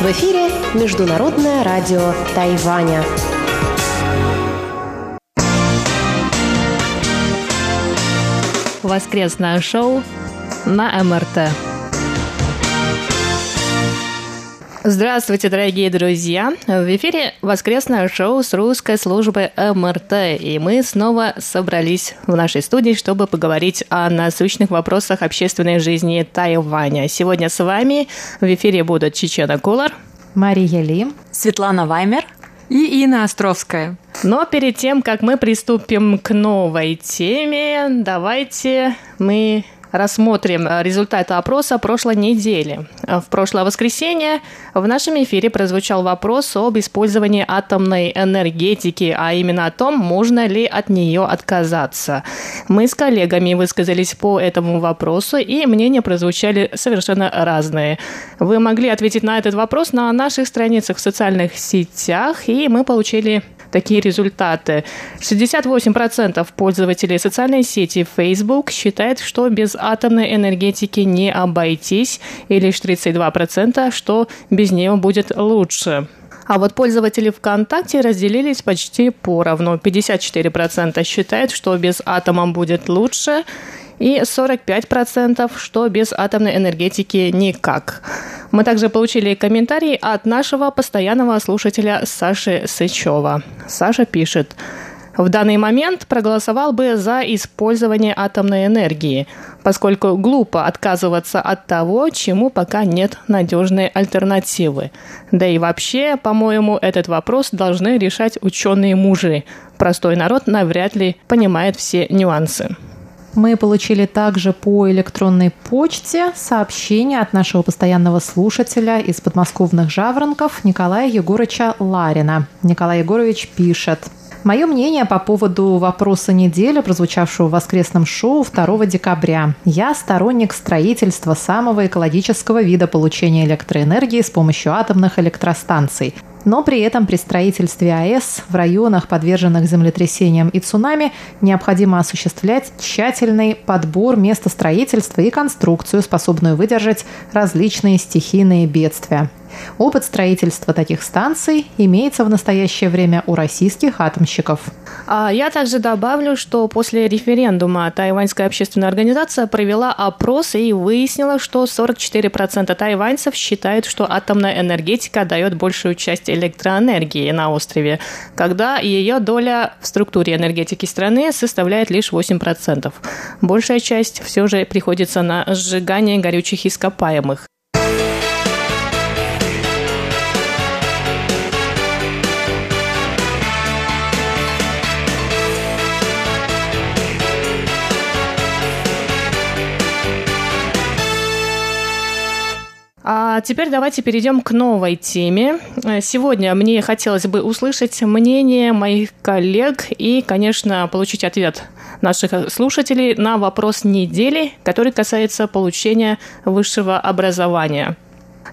В эфире Международное радио Тайваня. Воскресное шоу на МРТ. Здравствуйте, дорогие друзья! В эфире воскресное шоу с русской службы МРТ, и мы снова собрались в нашей студии, чтобы поговорить о насущных вопросах общественной жизни Тайваня. Сегодня с вами в эфире будут Чечена Кулар, Мария Ли, Светлана Ваймер и Инна Островская. Но перед тем, как мы приступим к новой теме, давайте мы рассмотрим э, результаты опроса прошлой недели. В прошлое воскресенье в нашем эфире прозвучал вопрос об использовании атомной энергетики, а именно о том, можно ли от нее отказаться. Мы с коллегами высказались по этому вопросу, и мнения прозвучали совершенно разные. Вы могли ответить на этот вопрос на наших страницах в социальных сетях, и мы получили такие результаты. 68% пользователей социальной сети Facebook считают, что без атомной энергетики не обойтись, и лишь 32%, что без нее будет лучше. А вот пользователи ВКонтакте разделились почти поровну. 54% считают, что без атома будет лучше, и 45%, что без атомной энергетики никак. Мы также получили комментарий от нашего постоянного слушателя Саши Сычева. Саша пишет, в данный момент проголосовал бы за использование атомной энергии, поскольку глупо отказываться от того, чему пока нет надежной альтернативы. Да и вообще, по-моему, этот вопрос должны решать ученые мужи. Простой народ навряд ли понимает все нюансы. Мы получили также по электронной почте сообщение от нашего постоянного слушателя из подмосковных жаворонков Николая Егоровича Ларина. Николай Егорович пишет. Мое мнение по поводу вопроса недели, прозвучавшего в воскресном шоу 2 декабря. Я сторонник строительства самого экологического вида получения электроэнергии с помощью атомных электростанций. Но при этом при строительстве АЭС в районах, подверженных землетрясениям и цунами, необходимо осуществлять тщательный подбор места строительства и конструкцию, способную выдержать различные стихийные бедствия. Опыт строительства таких станций имеется в настоящее время у российских атомщиков. А я также добавлю, что после референдума Тайваньская общественная организация провела опрос и выяснила, что 44% тайваньцев считают, что атомная энергетика дает большую часть электроэнергии на острове, когда ее доля в структуре энергетики страны составляет лишь 8%. Большая часть все же приходится на сжигание горючих ископаемых. А теперь давайте перейдем к новой теме. Сегодня мне хотелось бы услышать мнение моих коллег и, конечно, получить ответ наших слушателей на вопрос недели, который касается получения высшего образования.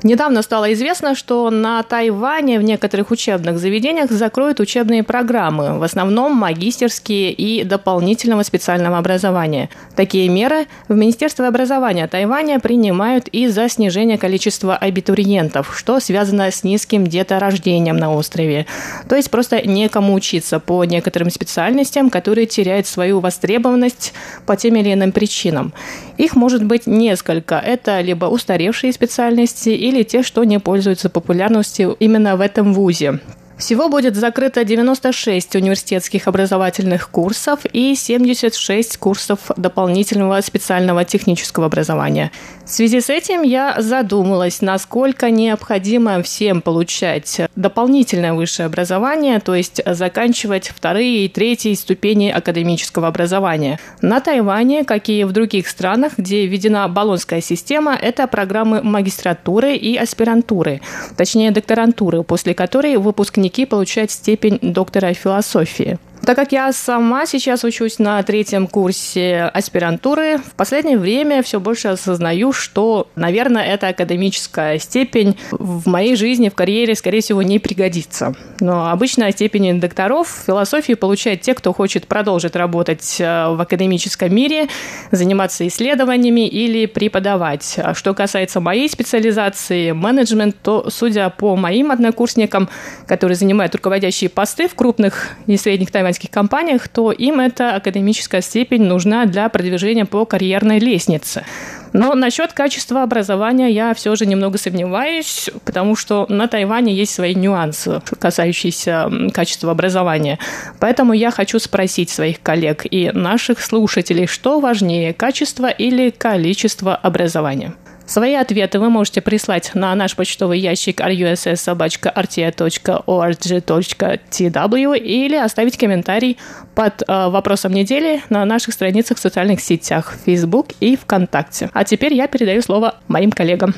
Недавно стало известно, что на Тайване в некоторых учебных заведениях закроют учебные программы, в основном магистерские и дополнительного специального образования. Такие меры в Министерстве образования Тайваня принимают из-за снижения количества абитуриентов, что связано с низким деторождением на острове. То есть просто некому учиться по некоторым специальностям, которые теряют свою востребованность по тем или иным причинам. Их может быть несколько. Это либо устаревшие специальности, или те, что не пользуются популярностью именно в этом вузе. Всего будет закрыто 96 университетских образовательных курсов и 76 курсов дополнительного специального технического образования. В связи с этим я задумалась, насколько необходимо всем получать дополнительное высшее образование, то есть заканчивать вторые и третьи ступени академического образования. На Тайване, как и в других странах, где введена баллонская система, это программы магистратуры и аспирантуры, точнее докторантуры, после которой выпускники получают степень доктора философии. Так как я сама сейчас учусь на третьем курсе аспирантуры, в последнее время все больше осознаю, что, наверное, эта академическая степень в моей жизни, в карьере, скорее всего, не пригодится. Но обычно степени докторов в философии получают те, кто хочет продолжить работать э, в академическом мире, заниматься исследованиями или преподавать. А что касается моей специализации, менеджмент, то, судя по моим однокурсникам, которые занимают руководящие посты в крупных и средних тайваньских тайваньских компаниях, то им эта академическая степень нужна для продвижения по карьерной лестнице. Но насчет качества образования я все же немного сомневаюсь, потому что на Тайване есть свои нюансы, касающиеся качества образования. Поэтому я хочу спросить своих коллег и наших слушателей, что важнее, качество или количество образования? Свои ответы вы можете прислать на наш почтовый ящик russsobachka.rti.org.tw или оставить комментарий под э, вопросом недели на наших страницах в социальных сетях Facebook и ВКонтакте. А теперь я передаю слово моим коллегам.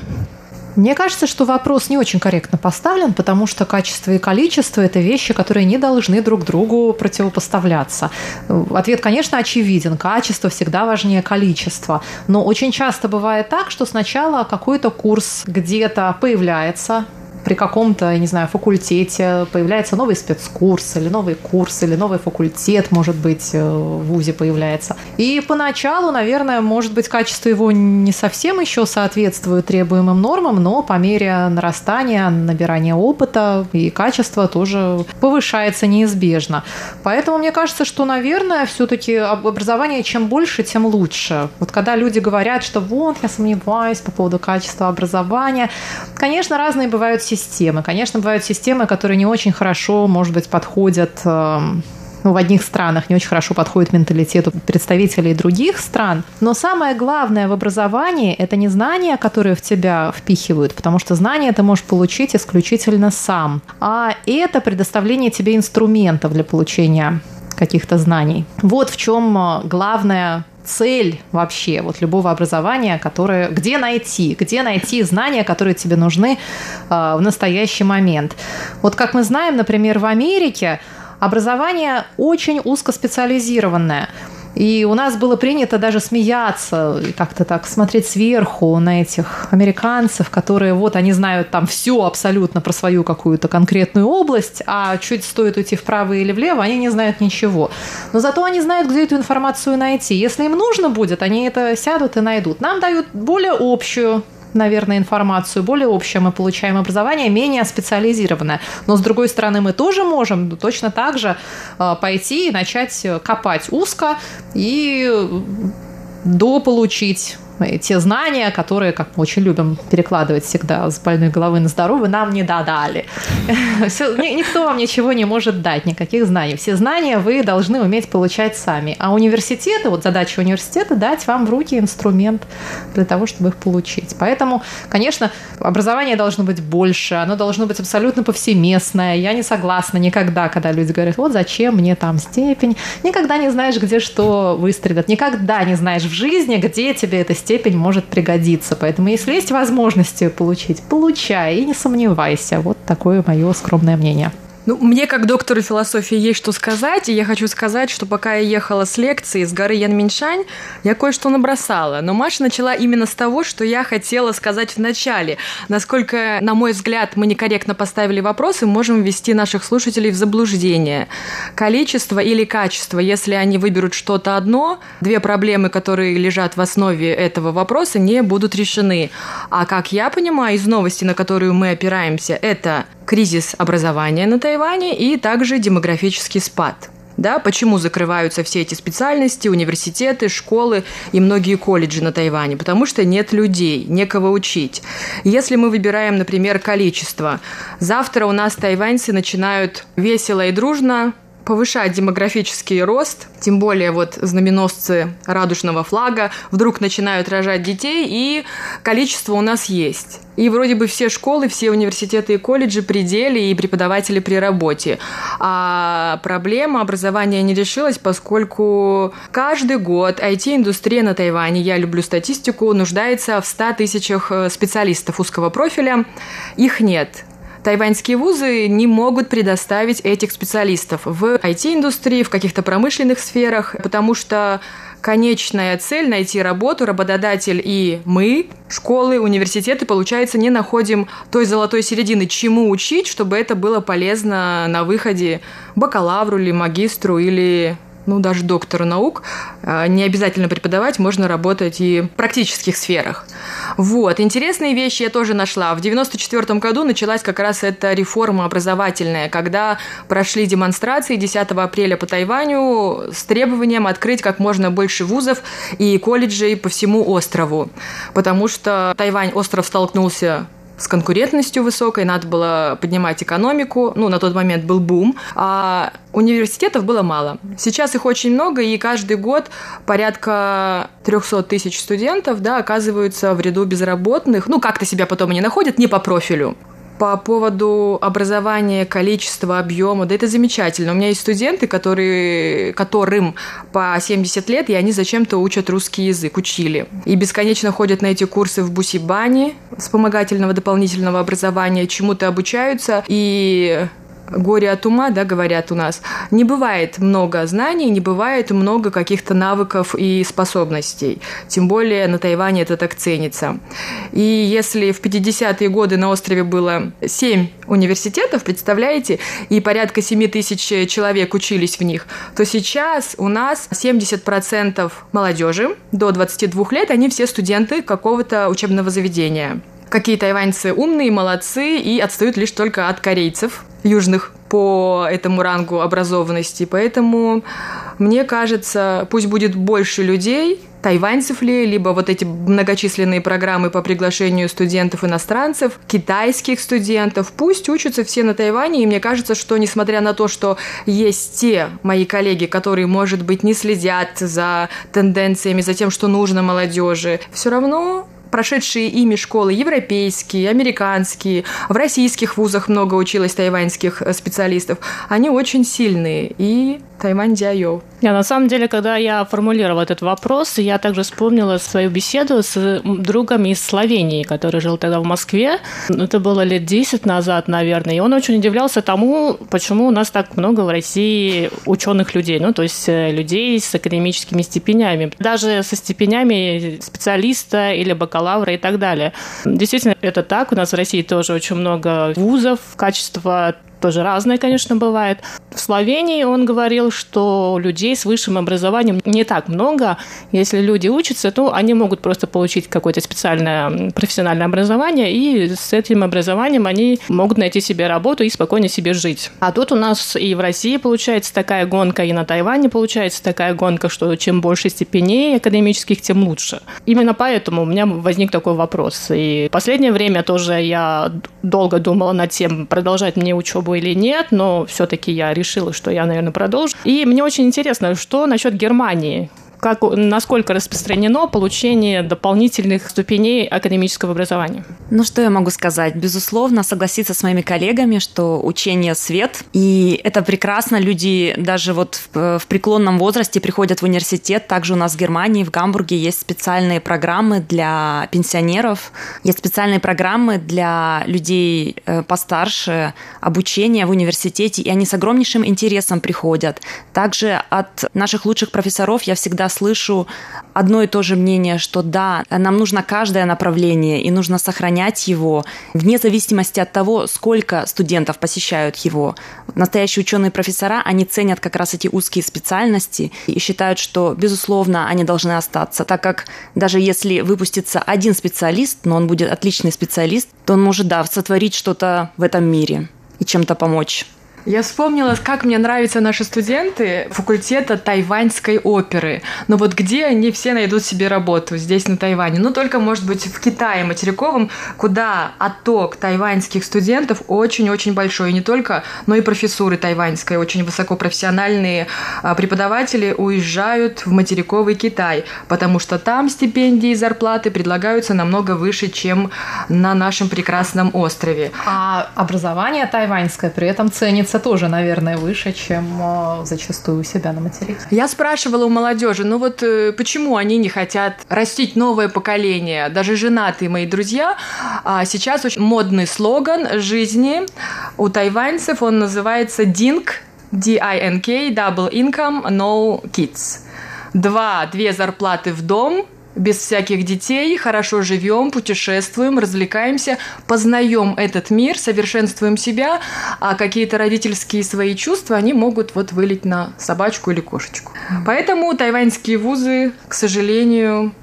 Мне кажется, что вопрос не очень корректно поставлен, потому что качество и количество – это вещи, которые не должны друг другу противопоставляться. Ответ, конечно, очевиден. Качество всегда важнее количества. Но очень часто бывает так, что сначала какой-то курс где-то появляется, при каком-то, я не знаю, факультете появляется новый спецкурс или новый курс или новый факультет, может быть, э, в ВУЗе появляется. И поначалу, наверное, может быть, качество его не совсем еще соответствует требуемым нормам, но по мере нарастания, набирания опыта и качества тоже повышается неизбежно. Поэтому мне кажется, что, наверное, все-таки образование чем больше, тем лучше. Вот когда люди говорят, что вот, я сомневаюсь по поводу качества образования, конечно, разные бывают системы. Конечно, бывают системы, которые не очень хорошо, может быть, подходят эм, ну, в одних странах не очень хорошо подходит менталитету представителей других стран. Но самое главное в образовании – это не знания, которые в тебя впихивают, потому что знания ты можешь получить исключительно сам, а это предоставление тебе инструментов для получения каких-то знаний. Вот в чем э, главное цель вообще вот любого образования, которое, где найти, где найти знания, которые тебе нужны э, в настоящий момент. Вот как мы знаем, например, в Америке образование очень узкоспециализированное. И у нас было принято даже смеяться как-то так смотреть сверху на этих американцев, которые вот они знают там все абсолютно про свою какую-то конкретную область, а чуть стоит уйти вправо или влево, они не знают ничего. Но зато они знают, где эту информацию найти. Если им нужно будет, они это сядут и найдут. Нам дают более общую наверное, информацию, более общее мы получаем образование, менее специализированное. Но, с другой стороны, мы тоже можем точно так же э, пойти и начать копать узко и дополучить те знания, которые, как мы очень любим перекладывать всегда с больной головы на здоровую, нам не додали. Никто вам ничего не может дать, никаких знаний. Все знания вы должны уметь получать сами. А университеты, вот задача университета дать вам в руки инструмент для того, чтобы их получить. Поэтому, конечно, образование должно быть больше, оно должно быть абсолютно повсеместное. Я не согласна никогда, когда люди говорят, вот зачем мне там степень. Никогда не знаешь, где что выстрелят. Никогда не знаешь в жизни, где тебе эта степень может пригодиться. Поэтому, если есть возможности получить, получай и не сомневайся. Вот такое мое скромное мнение. Ну, мне, как доктору философии, есть что сказать, и я хочу сказать, что пока я ехала с лекции с горы Янминшань, я кое-что набросала. Но Маша начала именно с того, что я хотела сказать в начале. Насколько, на мой взгляд, мы некорректно поставили вопрос и можем ввести наших слушателей в заблуждение. Количество или качество, если они выберут что-то одно, две проблемы, которые лежат в основе этого вопроса, не будут решены. А как я понимаю из новости, на которую мы опираемся, это кризис образования на Тайване и также демографический спад. Да, почему закрываются все эти специальности, университеты, школы и многие колледжи на Тайване? Потому что нет людей, некого учить. Если мы выбираем, например, количество, завтра у нас тайваньцы начинают весело и дружно повышать демографический рост, тем более вот знаменосцы радужного флага вдруг начинают рожать детей, и количество у нас есть. И вроде бы все школы, все университеты и колледжи при деле и преподаватели при работе. А проблема образования не решилась, поскольку каждый год IT-индустрия на Тайване, я люблю статистику, нуждается в 100 тысячах э, специалистов узкого профиля. Их нет. Тайваньские вузы не могут предоставить этих специалистов в IT-индустрии, в каких-то промышленных сферах, потому что конечная цель найти работу, работодатель и мы, школы, университеты, получается, не находим той золотой середины, чему учить, чтобы это было полезно на выходе бакалавру или магистру или ну, даже доктору наук, а, не обязательно преподавать, можно работать и в практических сферах. Вот, интересные вещи я тоже нашла. В 94 году началась как раз эта реформа образовательная, когда прошли демонстрации 10 апреля по Тайваню с требованием открыть как можно больше вузов и колледжей по всему острову, потому что Тайвань, остров столкнулся с конкурентностью высокой, надо было поднимать экономику, ну, на тот момент был бум, а университетов было мало. Сейчас их очень много, и каждый год порядка 300 тысяч студентов, да, оказываются в ряду безработных, ну, как-то себя потом они находят, не по профилю по поводу образования, количества, объема, да это замечательно. У меня есть студенты, которые, которым по 70 лет, и они зачем-то учат русский язык, учили. И бесконечно ходят на эти курсы в Бусибане вспомогательного дополнительного образования, чему-то обучаются, и горе от ума, да, говорят у нас, не бывает много знаний, не бывает много каких-то навыков и способностей. Тем более на Тайване это так ценится. И если в 50-е годы на острове было 7 университетов, представляете, и порядка 7 тысяч человек учились в них, то сейчас у нас 70% молодежи до 22 лет, они все студенты какого-то учебного заведения какие тайваньцы умные, молодцы и отстают лишь только от корейцев южных по этому рангу образованности. Поэтому мне кажется, пусть будет больше людей, тайваньцев ли, либо вот эти многочисленные программы по приглашению студентов-иностранцев, китайских студентов, пусть учатся все на Тайване, и мне кажется, что несмотря на то, что есть те мои коллеги, которые, может быть, не следят за тенденциями, за тем, что нужно молодежи, все равно прошедшие ими школы европейские, американские, в российских вузах много училось тайваньских э, специалистов, они очень сильные. И Тайвань Дяйо. Я на самом деле, когда я формулировала этот вопрос, я также вспомнила свою беседу с другом из Словении, который жил тогда в Москве. Это было лет 10 назад, наверное. И он очень удивлялся тому, почему у нас так много в России ученых людей, ну, то есть э, людей с академическими степенями. Даже со степенями специалиста или бакалавра и так далее. Действительно, это так. У нас в России тоже очень много вузов, качество тоже разное, конечно, бывает. В Словении он говорил, что людей с высшим образованием не так много. Если люди учатся, то они могут просто получить какое-то специальное профессиональное образование, и с этим образованием они могут найти себе работу и спокойно себе жить. А тут у нас и в России получается такая гонка, и на Тайване получается такая гонка, что чем больше степеней академических, тем лучше. Именно поэтому у меня возник такой вопрос. И в последнее время тоже я долго думала над тем, продолжать мне учебу или нет, но все-таки я решила, что я, наверное, продолжу. И мне очень интересно, что насчет Германии? Как, насколько распространено получение дополнительных ступеней академического образования? Ну, что я могу сказать? Безусловно, согласиться с моими коллегами, что учение свет, и это прекрасно. Люди даже вот в, в преклонном возрасте приходят в университет. Также у нас в Германии, в Гамбурге есть специальные программы для пенсионеров, есть специальные программы для людей э, постарше, обучения в университете, и они с огромнейшим интересом приходят. Также от наших лучших профессоров я всегда слышу одно и то же мнение, что да, нам нужно каждое направление и нужно сохранять его вне зависимости от того, сколько студентов посещают его. Настоящие ученые профессора, они ценят как раз эти узкие специальности и считают, что, безусловно, они должны остаться, так как даже если выпустится один специалист, но он будет отличный специалист, то он может, да, сотворить что-то в этом мире и чем-то помочь. Я вспомнила, как мне нравятся наши студенты факультета тайваньской оперы. Но вот где они все найдут себе работу здесь, на Тайване? Ну, только, может быть, в Китае материковом, куда отток тайваньских студентов очень-очень большой. И не только, но и профессуры тайваньской, очень высокопрофессиональные а, преподаватели уезжают в материковый Китай, потому что там стипендии и зарплаты предлагаются намного выше, чем на нашем прекрасном острове. А образование тайваньское при этом ценится оценивается тоже, наверное, выше, чем э, зачастую у себя на материке. Я спрашивала у молодежи, ну вот э, почему они не хотят растить новое поколение, даже женатые мои друзья. А сейчас очень модный слоган жизни у тайваньцев, он называется DINK, D-I-N-K, Double Income, No Kids. Два, две зарплаты в дом, без всяких детей, хорошо живем, путешествуем, развлекаемся, познаем этот мир, совершенствуем себя, а какие-то родительские свои чувства они могут вот вылить на собачку или кошечку. Поэтому тайваньские вузы, к сожалению,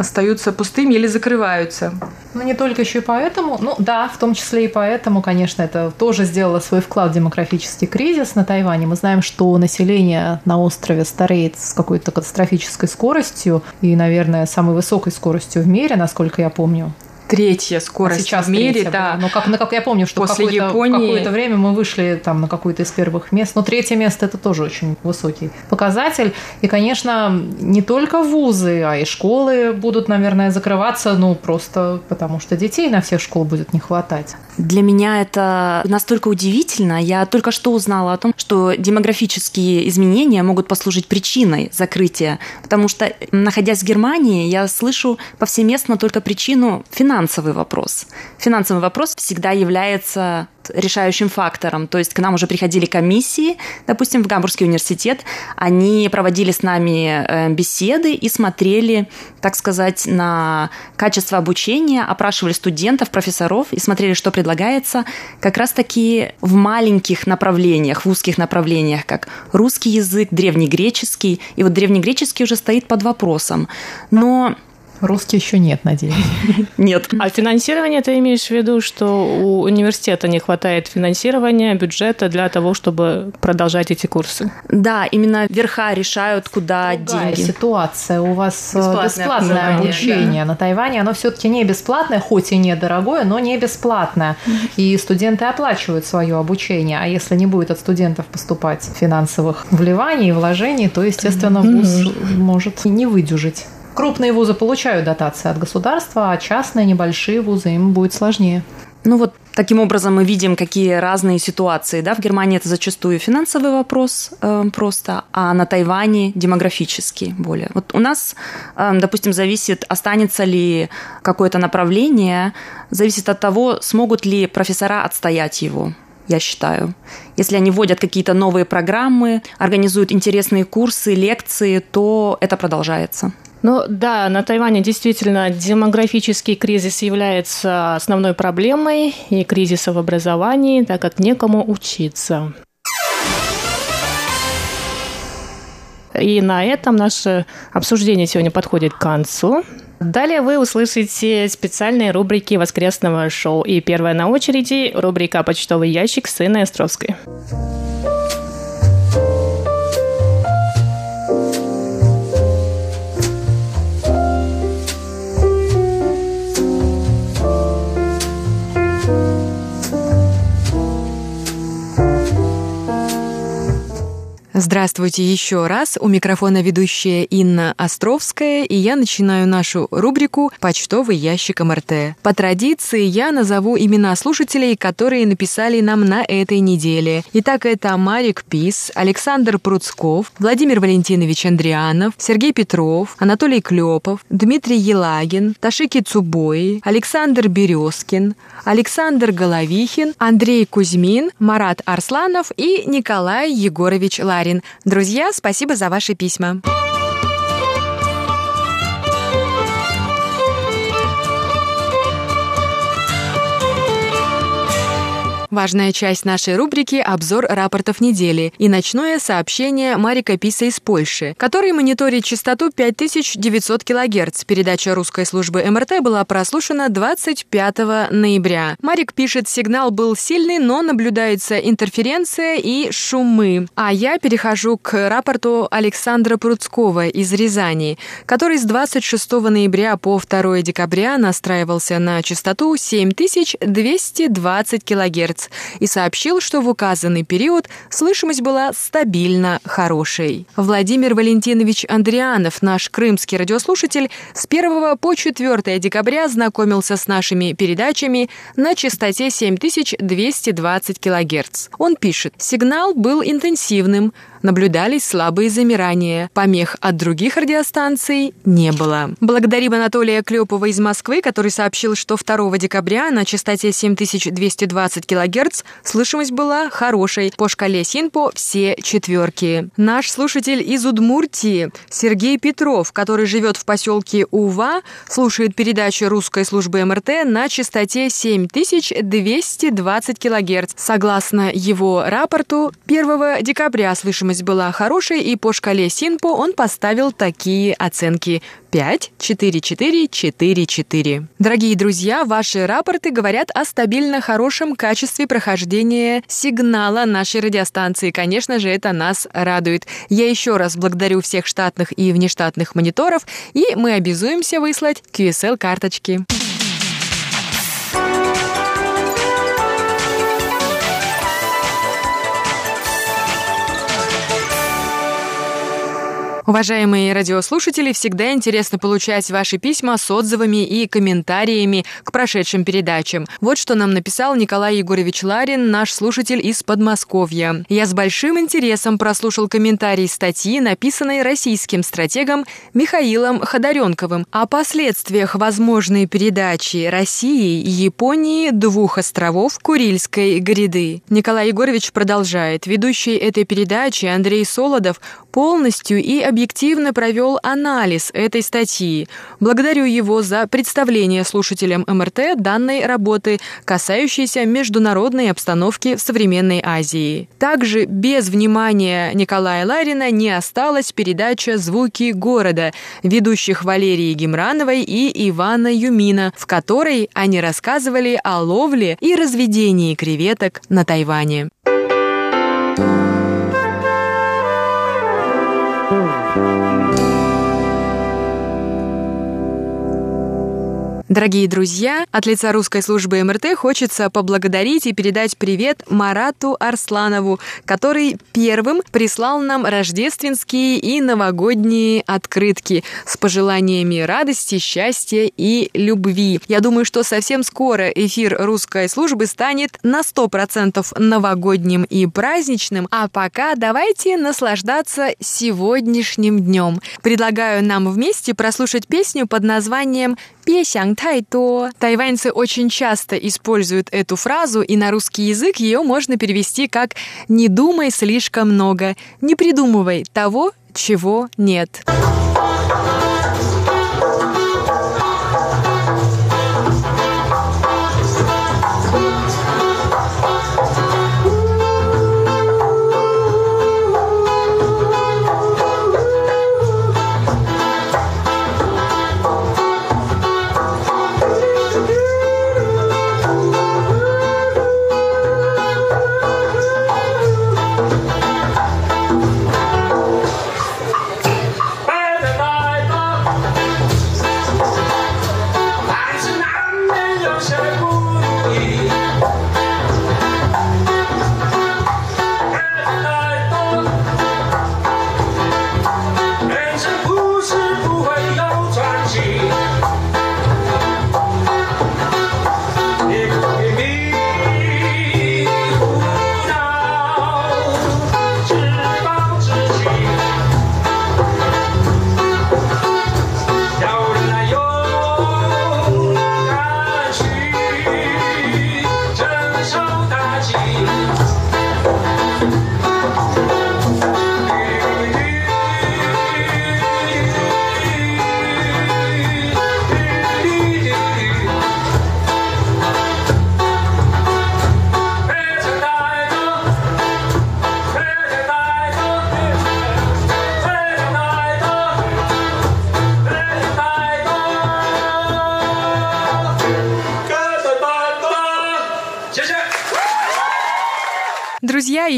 остаются пустыми или закрываются. Ну, не только еще и поэтому. Ну, да, в том числе и поэтому, конечно, это тоже сделало свой вклад в демографический кризис на Тайване. Мы знаем, что население на острове стареет с какой-то катастрофической скоростью и, наверное, самой высокой скоростью в мире, насколько я помню третья скорость а сейчас в мире, да. Но как, ну, как я помню, что После какое-то, Японии... какое-то время мы вышли там на какое-то из первых мест. Но третье место это тоже очень высокий показатель. И, конечно, не только вузы, а и школы будут, наверное, закрываться, ну, просто потому что детей на всех школ будет не хватать. Для меня это настолько удивительно. Я только что узнала о том, что демографические изменения могут послужить причиной закрытия. Потому что, находясь в Германии, я слышу повсеместно только причину финансовый вопрос. Финансовый вопрос всегда является решающим фактором. То есть к нам уже приходили комиссии, допустим, в Гамбургский университет, они проводили с нами э, беседы и смотрели, так сказать, на качество обучения, опрашивали студентов, профессоров и смотрели, что предлагается как раз-таки в маленьких направлениях, в узких направлениях, как русский язык, древнегреческий. И вот древнегреческий уже стоит под вопросом. Но Русский еще нет, надеюсь. Нет. А финансирование ты имеешь в виду, что у университета не хватает финансирования, бюджета для того, чтобы продолжать эти курсы? Да, именно верха решают, куда Другая деньги. ситуация. У вас э, бесплатное, бесплатное обучение. Да. На Тайване оно все-таки не бесплатное, хоть и недорогое, но не бесплатное. И студенты оплачивают свое обучение. А если не будет от студентов поступать финансовых вливаний и вложений, то, естественно, вуз может не выдюжить. Крупные вузы получают дотации от государства, а частные небольшие вузы им будет сложнее. Ну вот таким образом мы видим, какие разные ситуации. Да? В Германии это зачастую финансовый вопрос э, просто, а на Тайване демографический более. Вот у нас, э, допустим, зависит, останется ли какое-то направление, зависит от того, смогут ли профессора отстоять его я считаю. Если они вводят какие-то новые программы, организуют интересные курсы, лекции, то это продолжается. Ну да, на Тайване действительно демографический кризис является основной проблемой и кризиса в образовании, так как некому учиться. И на этом наше обсуждение сегодня подходит к концу. Далее вы услышите специальные рубрики воскресного шоу. И первая на очереди – рубрика «Почтовый ящик» с Инной Островской. Здравствуйте еще раз. У микрофона ведущая Инна Островская, и я начинаю нашу рубрику «Почтовый ящик МРТ». По традиции я назову имена слушателей, которые написали нам на этой неделе. Итак, это Марик Пис, Александр Пруцков, Владимир Валентинович Андрианов, Сергей Петров, Анатолий Клепов, Дмитрий Елагин, Ташики Цубои, Александр Березкин, Александр Головихин, Андрей Кузьмин, Марат Арсланов и Николай Егорович Ларин. Марин. Друзья, спасибо за ваши письма. Важная часть нашей рубрики – обзор рапортов недели и ночное сообщение Марика Писа из Польши, который мониторит частоту 5900 кГц. Передача русской службы МРТ была прослушана 25 ноября. Марик пишет, сигнал был сильный, но наблюдается интерференция и шумы. А я перехожу к рапорту Александра Пруцкого из Рязани, который с 26 ноября по 2 декабря настраивался на частоту 7220 кГц кГц и сообщил, что в указанный период слышимость была стабильно хорошей. Владимир Валентинович Андрианов, наш крымский радиослушатель, с 1 по 4 декабря знакомился с нашими передачами на частоте 7220 кГц. Он пишет, сигнал был интенсивным, наблюдались слабые замирания. Помех от других радиостанций не было. Благодарим Анатолия Клепова из Москвы, который сообщил, что 2 декабря на частоте 7220 кГц слышимость была хорошей. По шкале Синпо все четверки. Наш слушатель из Удмуртии Сергей Петров, который живет в поселке Ува, слушает передачу русской службы МРТ на частоте 7220 кГц. Согласно его рапорту, 1 декабря слышимость Слышимость была хорошей, и по шкале Синпо он поставил такие оценки 5, 4, 4, 4, 4. Дорогие друзья, ваши рапорты говорят о стабильно хорошем качестве прохождения сигнала нашей радиостанции. Конечно же, это нас радует. Я еще раз благодарю всех штатных и внештатных мониторов, и мы обязуемся выслать QSL-карточки. Уважаемые радиослушатели, всегда интересно получать ваши письма с отзывами и комментариями к прошедшим передачам. Вот что нам написал Николай Егорович Ларин, наш слушатель из Подмосковья. Я с большим интересом прослушал комментарий статьи, написанной российским стратегом Михаилом Ходоренковым о последствиях возможной передачи России и Японии двух островов Курильской гряды. Николай Егорович продолжает. Ведущий этой передачи Андрей Солодов полностью и объективно провел анализ этой статьи. Благодарю его за представление слушателям МРТ данной работы, касающейся международной обстановки в современной Азии. Также без внимания Николая Ларина не осталась передача «Звуки города» ведущих Валерии Гемрановой и Ивана Юмина, в которой они рассказывали о ловле и разведении креветок на Тайване. Дорогие друзья, от лица русской службы МРТ хочется поблагодарить и передать привет Марату Арсланову, который первым прислал нам рождественские и новогодние открытки с пожеланиями радости, счастья и любви. Я думаю, что совсем скоро эфир русской службы станет на 100% новогодним и праздничным, а пока давайте наслаждаться сегодняшним днем. Предлагаю нам вместе прослушать песню под названием «Песян тайто». Тайваньцы очень часто используют эту фразу, и на русский язык ее можно перевести как «не думай слишком много, не придумывай того, чего нет».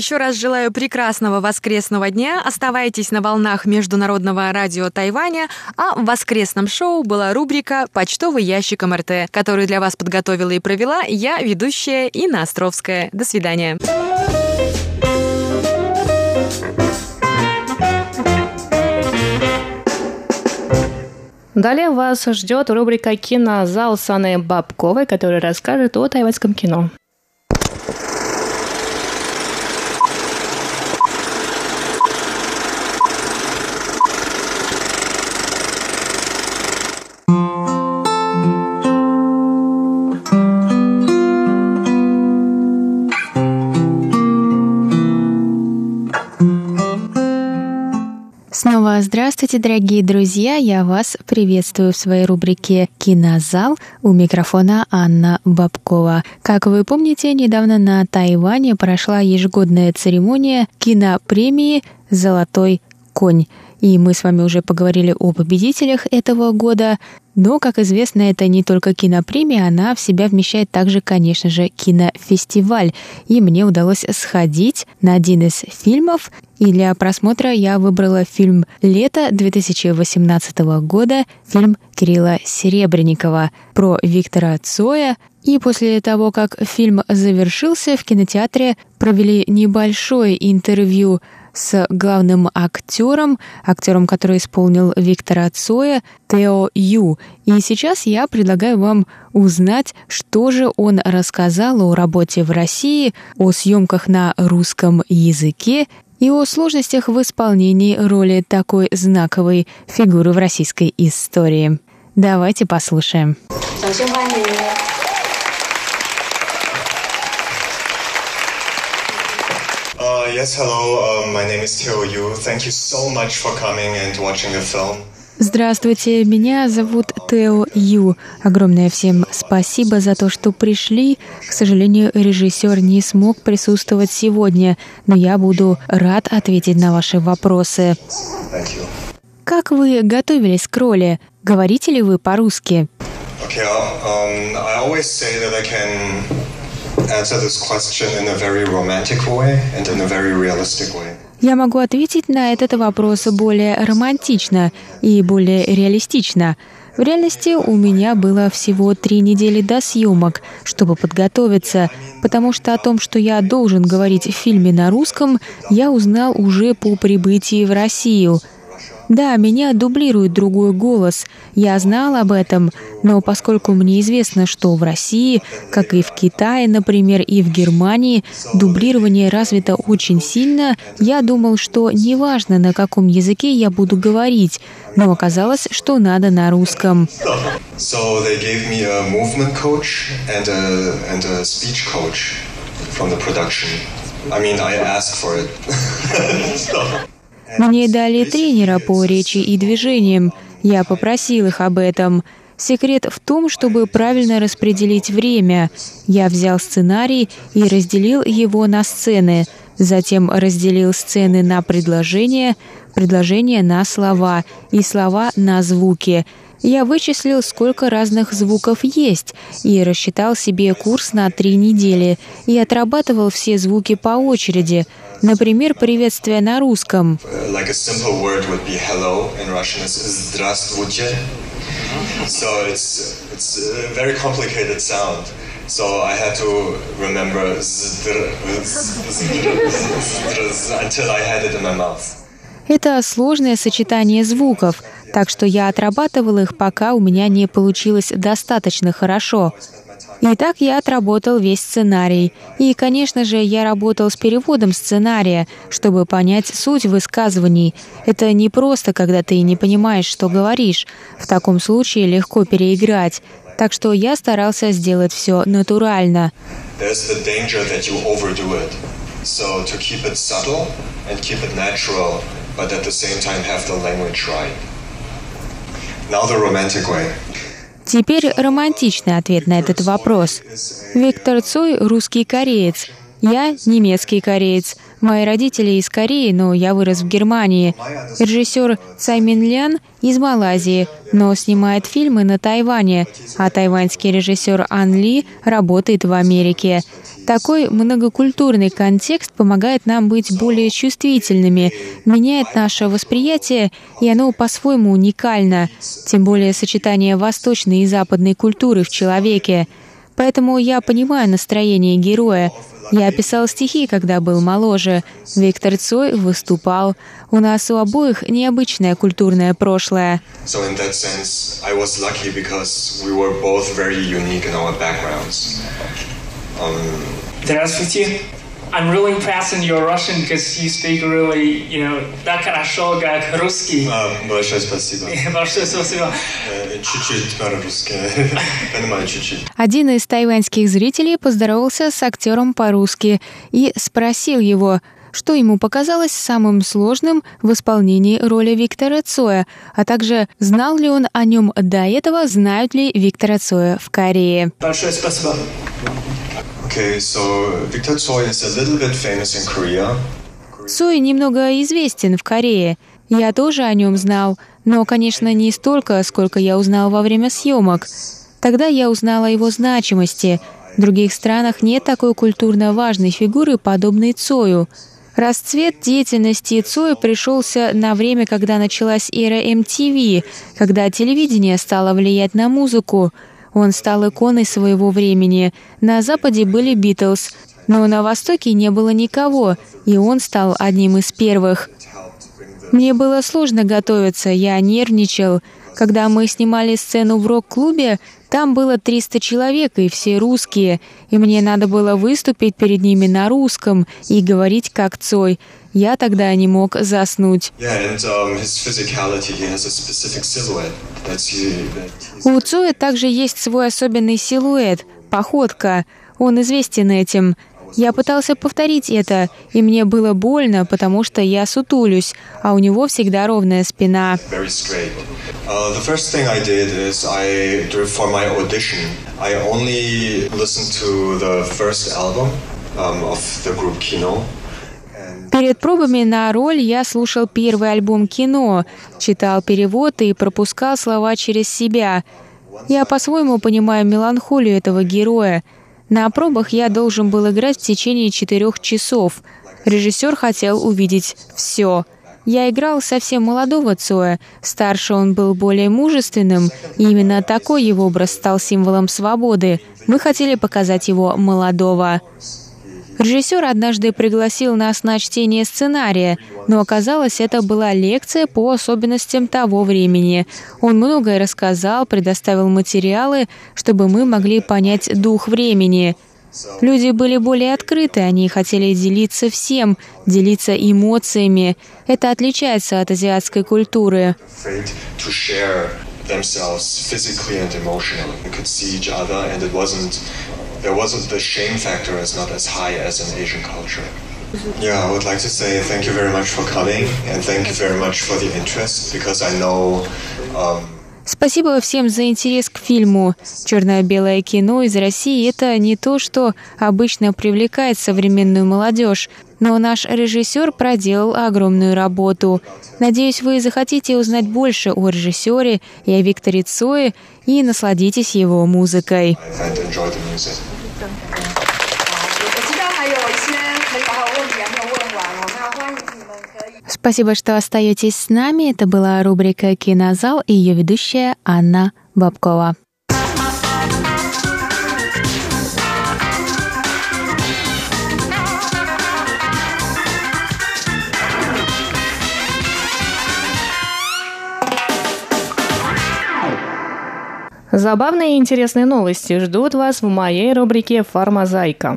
Еще раз желаю прекрасного воскресного дня. Оставайтесь на волнах Международного радио Тайваня, а в воскресном шоу была рубрика «Почтовый ящик МРТ», которую для вас подготовила и провела я, ведущая Инна Островская. До свидания. Далее вас ждет рубрика «Кинозал» с Анной Бабковой, которая расскажет о тайваньском кино. Здравствуйте, дорогие друзья! Я вас приветствую в своей рубрике «Кинозал». У микрофона Анна Бабкова. Как вы помните, недавно на Тайване прошла ежегодная церемония кинопремии «Золотой конь». И мы с вами уже поговорили о победителях этого года. Но, как известно, это не только кинопремия, она в себя вмещает также, конечно же, кинофестиваль. И мне удалось сходить на один из фильмов. И для просмотра я выбрала фильм «Лето» 2018 года, фильм Кирилла Серебренникова про Виктора Цоя, и после того, как фильм завершился, в кинотеатре провели небольшое интервью с главным актером, актером, который исполнил Виктора Цоя, Тео Ю. И сейчас я предлагаю вам узнать, что же он рассказал о работе в России, о съемках на русском языке и о сложностях в исполнении роли такой знаковой фигуры в российской истории. Давайте послушаем. 掌声欢迎 yes, hello. Uh, my name is Teo Yu. Thank you so much for coming and watching the film. Здравствуйте, меня зовут Тео Ю. Огромное всем спасибо за то, что пришли. К сожалению, режиссер не смог присутствовать сегодня, но я буду рад ответить на ваши вопросы. Как вы готовились к роли? Говорите ли вы по-русски? Okay, um, I always say that I can answer this question in a very romantic way and in a very realistic way. Я могу ответить на этот вопрос более романтично и более реалистично. В реальности у меня было всего три недели до съемок, чтобы подготовиться, потому что о том, что я должен говорить в фильме на русском, я узнал уже по прибытии в Россию – да, меня дублирует другой голос. Я знал об этом, но поскольку мне известно, что в России, как и в Китае, например, и в Германии, дублирование развито очень сильно, я думал, что неважно, на каком языке я буду говорить, но оказалось, что надо на русском. So. I mean, I asked for it. Мне дали тренера по речи и движениям. Я попросил их об этом. Секрет в том, чтобы правильно распределить время. Я взял сценарий и разделил его на сцены. Затем разделил сцены на предложения, предложения на слова и слова на звуки. Я вычислил, сколько разных звуков есть, и рассчитал себе курс на три недели, и отрабатывал все звуки по очереди. Например, приветствие на русском. Like So it's, it's a very complicated sound. So I had to remember until I had it in my mouth. Это сложное сочетание звуков, так что я отрабатывал их, пока у меня не получилось достаточно хорошо. И так я отработал весь сценарий. И, конечно же, я работал с переводом сценария, чтобы понять суть высказываний. Это не просто, когда ты не понимаешь, что говоришь. В таком случае легко переиграть. Так что я старался сделать все натурально. But at the same time have the language right. Now the romantic way. Теперь романтичный ответ на этот вопрос. Виктор Цой – русский кореец. Я – немецкий кореец. Мои родители из Кореи, но я вырос в Германии. Режиссер Цай Мин из Малайзии, но снимает фильмы на Тайване, а тайваньский режиссер Ан Ли работает в Америке. Такой многокультурный контекст помогает нам быть более чувствительными, меняет наше восприятие, и оно по-своему уникально, тем более сочетание восточной и западной культуры в человеке. Поэтому я понимаю настроение героя. Я писал стихи, когда был моложе. Виктор Цой выступал. У нас у обоих необычное культурное прошлое. So. Здравствуйте. I'm really impressed in your Russian because you speak really, you know, так хорошо, как русский. а, большое спасибо. Большое спасибо. Э, Чуть-чуть по-русски. Понимаю, чуть-чуть. Один из тайваньских зрителей поздоровался с актером по-русски и спросил его, что ему показалось самым сложным в исполнении роли Виктора Цоя, а также знал ли он о нем до этого, знают ли Виктора Цоя в Корее. Большое спасибо. Okay, so Victor Tsoi is a little bit famous in Korea. Цой немного известен в Корее. Я тоже о нем знал, но, конечно, не столько, сколько я узнал во время съемок. Тогда я узнала о его значимости. В других странах нет такой культурно важной фигуры, подобной Цою. Расцвет деятельности Цоя пришелся на время, когда началась эра MTV, когда телевидение стало влиять на музыку. Он стал иконой своего времени. На Западе были Битлз, но на Востоке не было никого, и он стал одним из первых. Мне было сложно готовиться, я нервничал. Когда мы снимали сцену в рок-клубе, там было 300 человек, и все русские, и мне надо было выступить перед ними на русском и говорить как Цой. Я тогда не мог заснуть. Yeah, and um, У Цоя также есть свой особенный силуэт, походка. Он известен этим. Я пытался повторить это, и мне было больно, потому что я сутулюсь, а у него всегда ровная спина. Uh, um. Перед пробами на роль я слушал первый альбом кино, читал перевод и пропускал слова через себя. Я по-своему понимаю меланхолию этого героя. На пробах я должен был играть в течение четырех часов. Режиссер хотел увидеть все. Я играл совсем молодого Цоя, старше он был более мужественным, и именно такой его образ стал символом свободы. Мы хотели показать его молодого. Режиссер однажды пригласил нас на чтение сценария, но оказалось, это была лекция по особенностям того времени. Он многое рассказал, предоставил материалы, чтобы мы могли понять дух времени. Люди были более открыты, они хотели делиться всем, делиться эмоциями. Это отличается от азиатской культуры. themselves physically and emotionally. We could see each other, and it wasn't there wasn't the shame factor is not as high as in Asian culture. Yeah, I would like to say thank you very much for coming, and thank you very much for the interest because I know. Um, Спасибо всем за интерес к фильму. Черно-белое кино из России – это не то, что обычно привлекает современную молодежь, но наш режиссер проделал огромную работу. Надеюсь, вы захотите узнать больше о режиссере и о Викторе Цое и насладитесь его музыкой. Спасибо, что остаетесь с нами. Это была рубрика «Кинозал» и ее ведущая Анна Бабкова. Забавные и интересные новости ждут вас в моей рубрике «Фармазайка».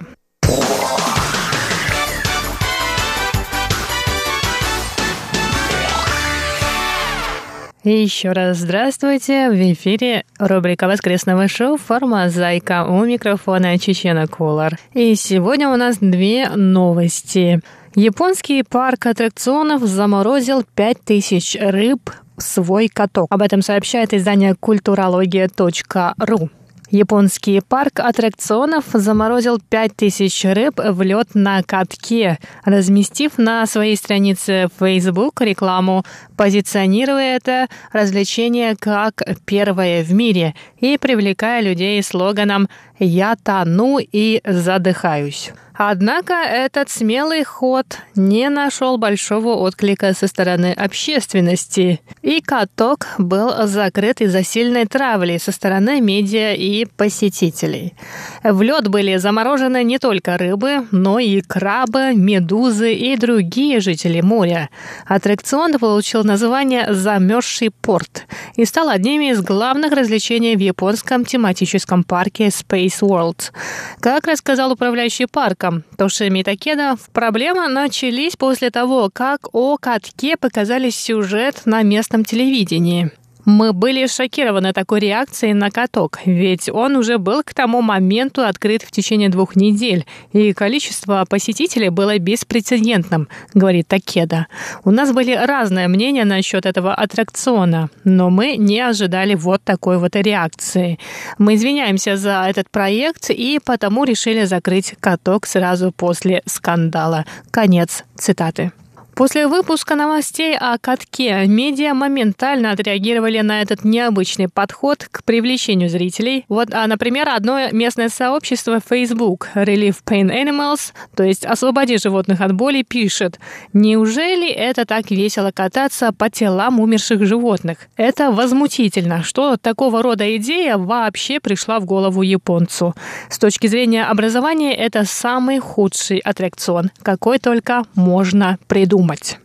И еще раз здравствуйте. В эфире рубрика воскресного шоу «Формозайка». У микрофона Чечена Колор. И сегодня у нас две новости. Японский парк аттракционов заморозил 5000 рыб свой каток. Об этом сообщает издание культурология.ру. Японский парк аттракционов заморозил 5000 рыб в лед на катке, разместив на своей странице Facebook рекламу, позиционируя это развлечение как первое в мире и привлекая людей слоганом «Я тону и задыхаюсь». Однако этот смелый ход не нашел большого отклика со стороны общественности, и каток был закрыт из-за сильной травли со стороны медиа и посетителей. В лед были заморожены не только рыбы, но и крабы, медузы и другие жители моря. Аттракцион получил название «Замерзший порт» и стал одним из главных развлечений в японском тематическом парке Space World. Как рассказал управляющий парком, Током Тошими Такеда, проблемы начались после того, как о катке показали сюжет на местном телевидении. Мы были шокированы такой реакцией на каток, ведь он уже был к тому моменту открыт в течение двух недель, и количество посетителей было беспрецедентным, говорит Такеда. У нас были разные мнения насчет этого аттракциона, но мы не ожидали вот такой вот реакции. Мы извиняемся за этот проект и потому решили закрыть каток сразу после скандала. Конец цитаты. После выпуска новостей о катке медиа моментально отреагировали на этот необычный подход к привлечению зрителей. Вот, а, например, одно местное сообщество Facebook Relief Pain Animals, то есть «Освободи животных от боли», пишет «Неужели это так весело кататься по телам умерших животных? Это возмутительно, что такого рода идея вообще пришла в голову японцу. С точки зрения образования это самый худший аттракцион, какой только можно придумать думать.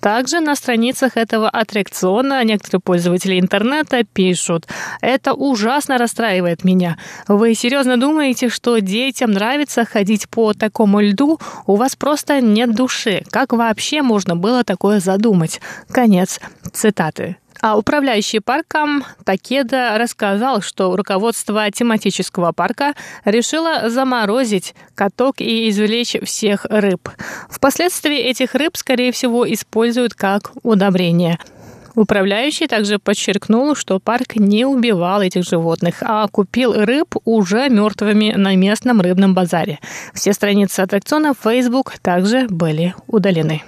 Также на страницах этого аттракциона некоторые пользователи интернета пишут, это ужасно расстраивает меня. Вы серьезно думаете, что детям нравится ходить по такому льду? У вас просто нет души. Как вообще можно было такое задумать? Конец цитаты. А управляющий парком Такеда рассказал, что руководство тематического парка решило заморозить каток и извлечь всех рыб. Впоследствии этих рыб, скорее всего, используют как удобрение. Управляющий также подчеркнул, что парк не убивал этих животных, а купил рыб уже мертвыми на местном рыбном базаре. Все страницы аттракциона в Facebook также были удалены.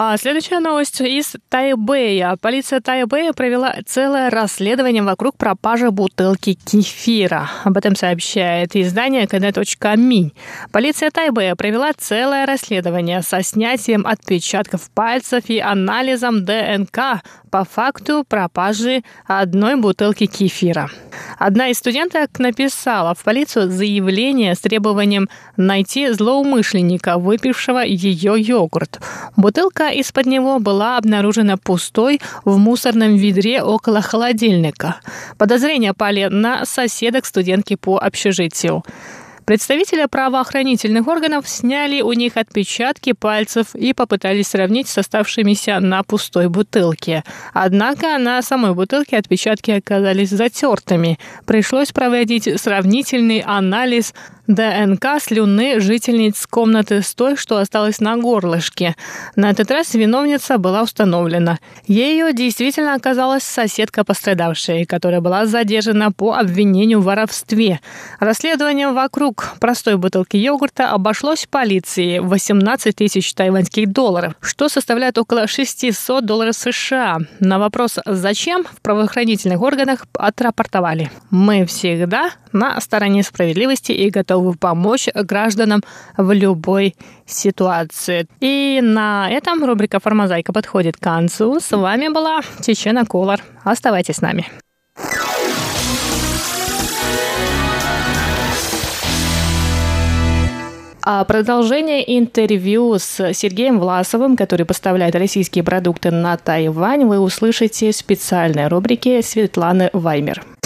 А следующая новость из Тайбэя. Полиция Тайбэя провела целое расследование вокруг пропажи бутылки кефира. Об этом сообщает издание kd.mi. Полиция Тайбэя провела целое расследование со снятием отпечатков пальцев и анализом ДНК по факту пропажи одной бутылки кефира. Одна из студенток написала в полицию заявление с требованием найти злоумышленника, выпившего ее йогурт. Бутылка из-под него была обнаружена пустой в мусорном ведре около холодильника. Подозрения пали на соседок студентки по общежитию. Представители правоохранительных органов сняли у них отпечатки пальцев и попытались сравнить с оставшимися на пустой бутылке. Однако на самой бутылке отпечатки оказались затертыми. Пришлось проводить сравнительный анализ ДНК слюны жительниц комнаты с той, что осталось на горлышке. На этот раз виновница была установлена. Ею действительно оказалась соседка пострадавшей, которая была задержана по обвинению в воровстве. Расследование вокруг простой бутылки йогурта обошлось полиции 18 тысяч тайваньских долларов, что составляет около 600 долларов США. На вопрос «Зачем?» в правоохранительных органах отрапортовали. Мы всегда на стороне справедливости и готовы готовы помочь гражданам в любой ситуации. И на этом рубрика «Формозайка» подходит к концу. С вами была Чечена Колор. Оставайтесь с нами. А продолжение интервью с Сергеем Власовым, который поставляет российские продукты на Тайвань, вы услышите в специальной рубрике Светланы Ваймер.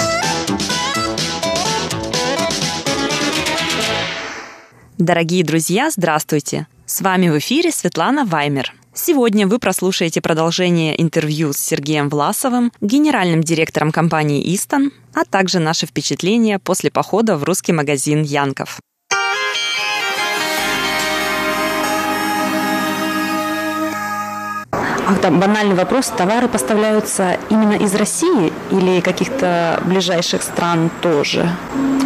Дорогие друзья, здравствуйте! С вами в эфире Светлана Ваймер. Сегодня вы прослушаете продолжение интервью с Сергеем Власовым, генеральным директором компании «Истон», а также наши впечатления после похода в русский магазин «Янков». Ах, да, банальный вопрос. Товары поставляются именно из России или каких-то ближайших стран тоже?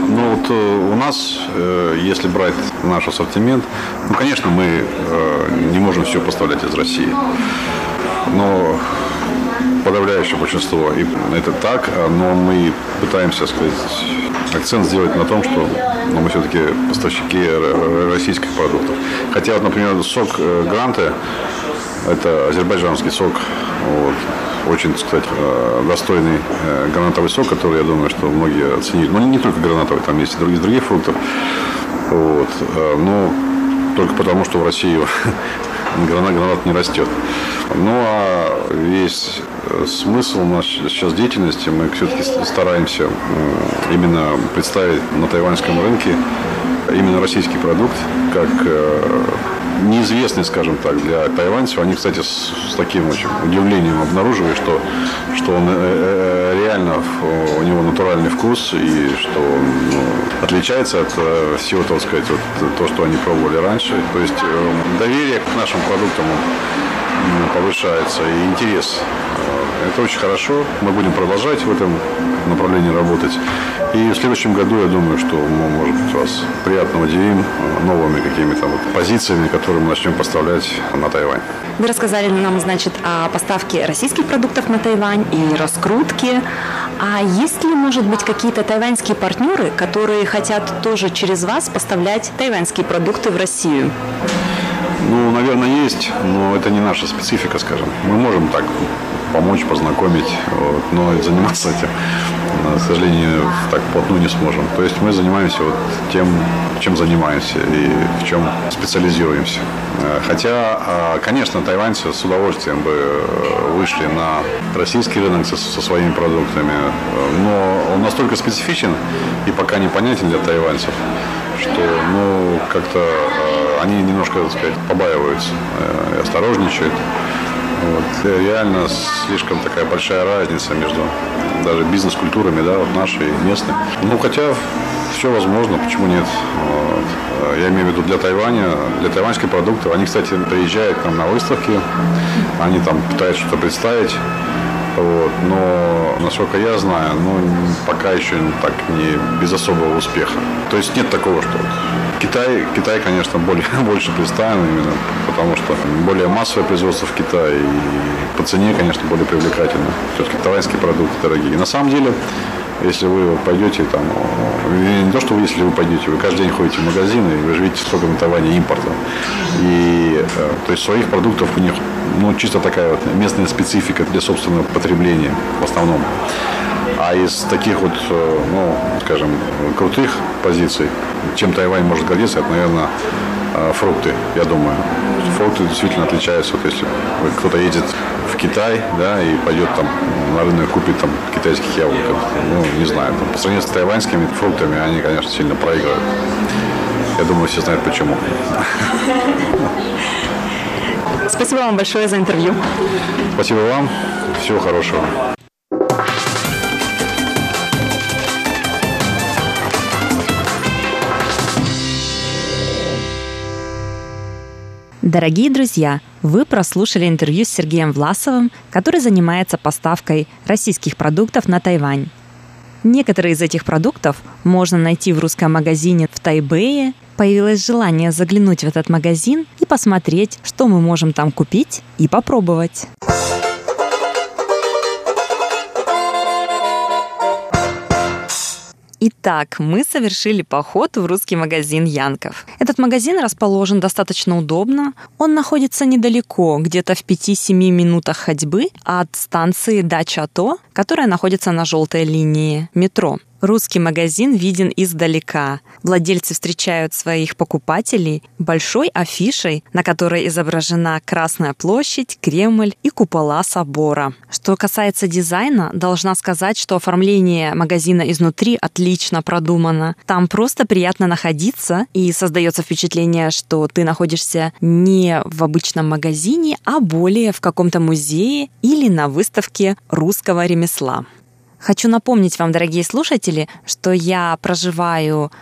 Ну вот э, у нас, э, если брать наш ассортимент, ну, конечно, мы э, не можем все поставлять из России. Но подавляющее большинство, и это так, но мы пытаемся сказать, акцент сделать на том, что ну, мы все-таки поставщики российских продуктов. Хотя, вот, например, сок Гранты это азербайджанский сок. Вот. Очень, кстати, э, достойный э, гранатовый сок, который, я думаю, что многие оценили. Но не только гранатовый, там есть и другие, другие фрукты. Вот. Э, но только потому, что в России гранат, гранат не растет. Ну, а весь смысл нашей сейчас деятельности мы все-таки стараемся именно представить на тайваньском рынке именно российский продукт, как неизвестный, скажем так, для тайваньцев. Они, кстати, с, с таким очень удивлением обнаруживали, что, что он э, э реально, у него натуральный вкус и что он ну, отличается от э, всего, так сказать, вот, то, что они пробовали раньше. То есть э, доверие к нашим продуктам повышается и интерес. Э, это очень хорошо. Мы будем продолжать в этом направлении работать. И в следующем году, я думаю, что мы, может быть, вас приятно удивим новыми какими-то вот позициями, которые мы начнем поставлять на Тайвань. Вы рассказали нам, значит, о поставке российских продуктов на Тайвань и раскрутке. А есть ли, может быть, какие-то тайваньские партнеры, которые хотят тоже через вас поставлять тайваньские продукты в Россию? Ну, наверное, есть, но это не наша специфика, скажем. Мы можем так помочь, познакомить, вот, но заниматься этим, к сожалению, так плотно не сможем. То есть мы занимаемся вот тем, чем занимаемся и в чем специализируемся. Э, хотя, а, конечно, тайваньцы с удовольствием бы э, вышли на российский рынок со, со своими продуктами, но он настолько специфичен и пока непонятен для тайваньцев, что, ну, как-то э, они немножко, так сказать, побаиваются и осторожничают. Вот. Реально слишком такая большая разница между даже бизнес-культурами, да, вот нашей и местной. Ну, хотя все возможно, почему нет. Вот. Я имею в виду для Тайваня, для тайваньских продуктов. Они, кстати, приезжают к нам на выставки, они там пытаются что-то представить. Вот. Но, насколько я знаю, ну, пока еще так не без особого успеха. То есть нет такого, что Китай, Китай, конечно, более, больше представлен именно, потому что более массовое производство в Китае и по цене, конечно, более привлекательно. Все-таки тайваньские продукты дорогие. На самом деле, если вы пойдете там, не то, что вы, если вы пойдете, вы каждый день ходите в магазины, и вы же видите, сколько на Тайване импорта. И, э, то есть своих продуктов у них, ну, чисто такая вот местная специфика для собственного потребления в основном. А из таких вот, э, ну, скажем, крутых позиций, чем Тайвань может гордиться, это, наверное, э, фрукты, я думаю. Фрукты действительно отличаются. Вот если кто-то едет в Китай, да, и пойдет там на рынок купит там китайских яблок, ну, не знаю, там, по сравнению с тайваньскими фруктами, они, конечно, сильно проигрывают. Я думаю, все знают почему. Спасибо вам большое за интервью. Спасибо вам. Всего хорошего. Дорогие друзья, вы прослушали интервью с Сергеем Власовым, который занимается поставкой российских продуктов на Тайвань. Некоторые из этих продуктов можно найти в русском магазине в Тайбэе. Появилось желание заглянуть в этот магазин и посмотреть, что мы можем там купить и попробовать. Итак, мы совершили поход в русский магазин Янков. Этот магазин расположен достаточно удобно. Он находится недалеко, где-то в 5-7 минутах ходьбы от станции Дача-То, которая находится на желтой линии метро. Русский магазин виден издалека. Владельцы встречают своих покупателей большой афишей, на которой изображена Красная площадь, Кремль и купола собора. Что касается дизайна, должна сказать, что оформление магазина изнутри отлично продумано. Там просто приятно находиться и создается впечатление, что ты находишься не в обычном магазине, а более в каком-то музее или на выставке русского ремесла. Хочу напомнить вам, дорогие слушатели, что я проживаю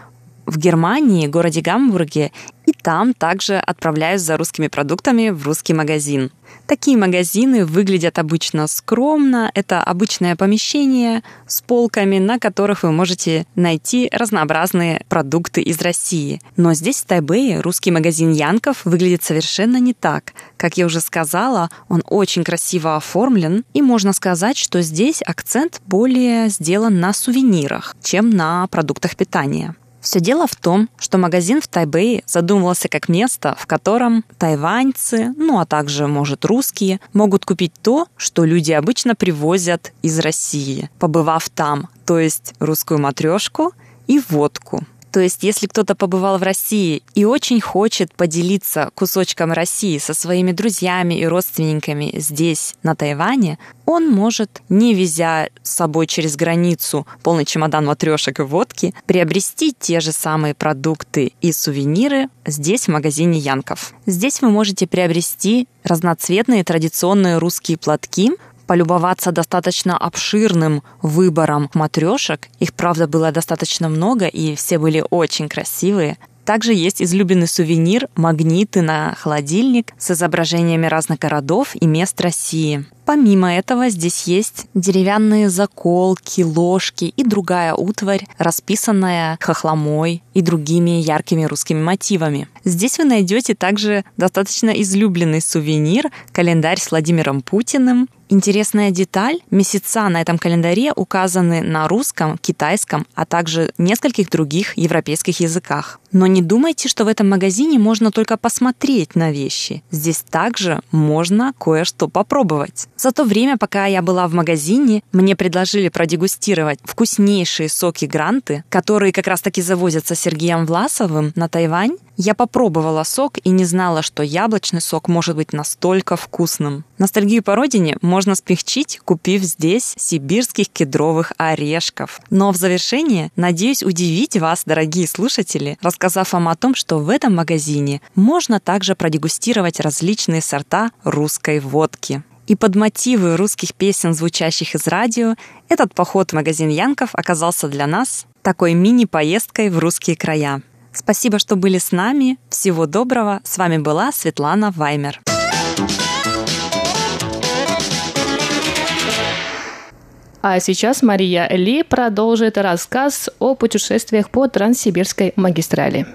в Германии, городе Гамбурге, и там также отправляюсь за русскими продуктами в русский магазин. Такие магазины выглядят обычно скромно. Это обычное помещение с полками, на которых вы можете найти разнообразные продукты из России. Но здесь, в Тайбэе, русский магазин Янков выглядит совершенно не так. Как я уже сказала, он очень красиво оформлен, и можно сказать, что здесь акцент более сделан на сувенирах, чем на продуктах питания. Все дело в том, что магазин в Тайбэе задумывался как место, в котором тайваньцы, ну а также, может, русские, могут купить то, что люди обычно привозят из России, побывав там, то есть русскую матрешку и водку. То есть, если кто-то побывал в России и очень хочет поделиться кусочком России со своими друзьями и родственниками здесь, на Тайване, он может, не везя с собой через границу полный чемодан матрешек и водки, приобрести те же самые продукты и сувениры здесь, в магазине Янков. Здесь вы можете приобрести разноцветные традиционные русские платки, полюбоваться достаточно обширным выбором матрешек. Их, правда, было достаточно много, и все были очень красивые. Также есть излюбленный сувенир – магниты на холодильник с изображениями разных городов и мест России. Помимо этого, здесь есть деревянные заколки, ложки и другая утварь, расписанная хохломой и другими яркими русскими мотивами. Здесь вы найдете также достаточно излюбленный сувенир – календарь с Владимиром Путиным Интересная деталь – месяца на этом календаре указаны на русском, китайском, а также нескольких других европейских языках. Но не думайте, что в этом магазине можно только посмотреть на вещи. Здесь также можно кое-что попробовать. За то время, пока я была в магазине, мне предложили продегустировать вкуснейшие соки гранты, которые как раз-таки завозятся Сергеем Власовым на Тайвань. Я попробовала сок и не знала, что яблочный сок может быть настолько вкусным. Ностальгию по родине можно смягчить, купив здесь сибирских кедровых орешков. Но в завершение надеюсь удивить вас, дорогие слушатели, рассказав вам о том, что в этом магазине можно также продегустировать различные сорта русской водки. И под мотивы русских песен, звучащих из радио, этот поход в магазин Янков оказался для нас такой мини-поездкой в русские края. Спасибо, что были с нами. Всего доброго. С вами была Светлана Ваймер. А сейчас Мария Ли продолжит рассказ о путешествиях по Транссибирской магистрали.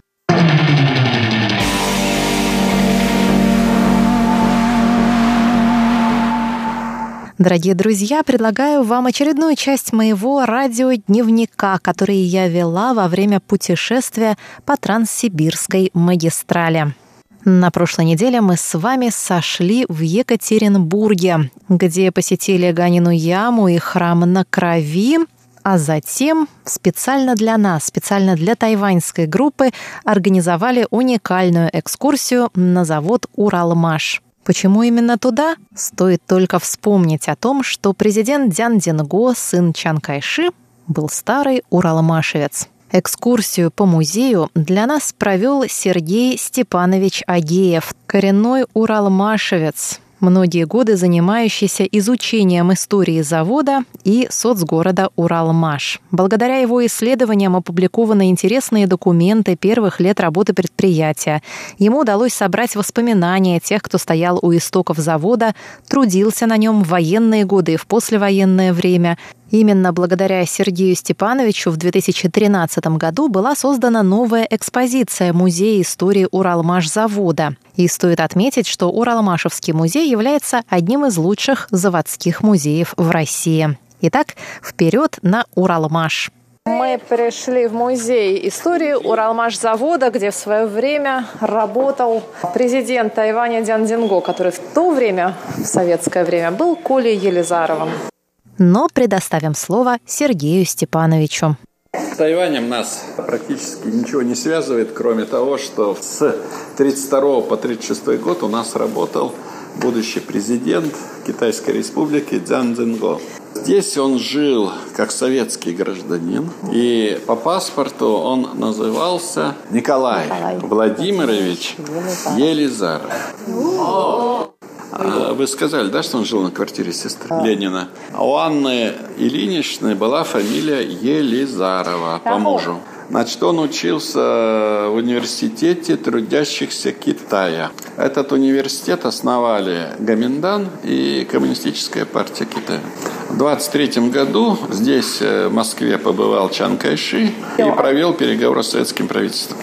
Дорогие друзья, предлагаю вам очередную часть моего радиодневника, который я вела во время путешествия по Транссибирской магистрали. На прошлой неделе мы с вами сошли в Екатеринбурге, где посетили Ганину яму и храм на крови, а затем специально для нас, специально для тайваньской группы организовали уникальную экскурсию на завод «Уралмаш». Почему именно туда? Стоит только вспомнить о том, что президент Дзян Динго, сын Чан Кайши, был старый уралмашевец. Экскурсию по музею для нас провел Сергей Степанович Агеев, коренной уралмашевец, многие годы занимающийся изучением истории завода и соцгорода Уралмаш. Благодаря его исследованиям опубликованы интересные документы первых лет работы предприятия. Ему удалось собрать воспоминания тех, кто стоял у истоков завода, трудился на нем в военные годы и в послевоенное время, Именно благодаря Сергею Степановичу в 2013 году была создана новая экспозиция Музея истории Уралмашзавода. И стоит отметить, что Уралмашевский музей является одним из лучших заводских музеев в России. Итак, вперед на Уралмаш. Мы пришли в музей истории Уралмашзавода, где в свое время работал президент Тайваня Дян Динго, который в то время, в советское время, был Колей Елизаровым но предоставим слово Сергею Степановичу. С Тайванем нас практически ничего не связывает, кроме того, что с 1932 по 1936 год у нас работал будущий президент Китайской республики Цзян Цзинго. Здесь он жил как советский гражданин, и по паспорту он назывался Николай, Николай. Владимирович Елизаров. А вы сказали, да, что он жил на квартире сестры да. Ленина? А у Анны Ильиничны была фамилия Елизарова по мужу. Значит, он учился в университете трудящихся Китая. Этот университет основали Гаминдан и Коммунистическая партия Китая. В 23 году здесь, э, в Москве, побывал Чан Кайши и провел переговоры с советским правительством.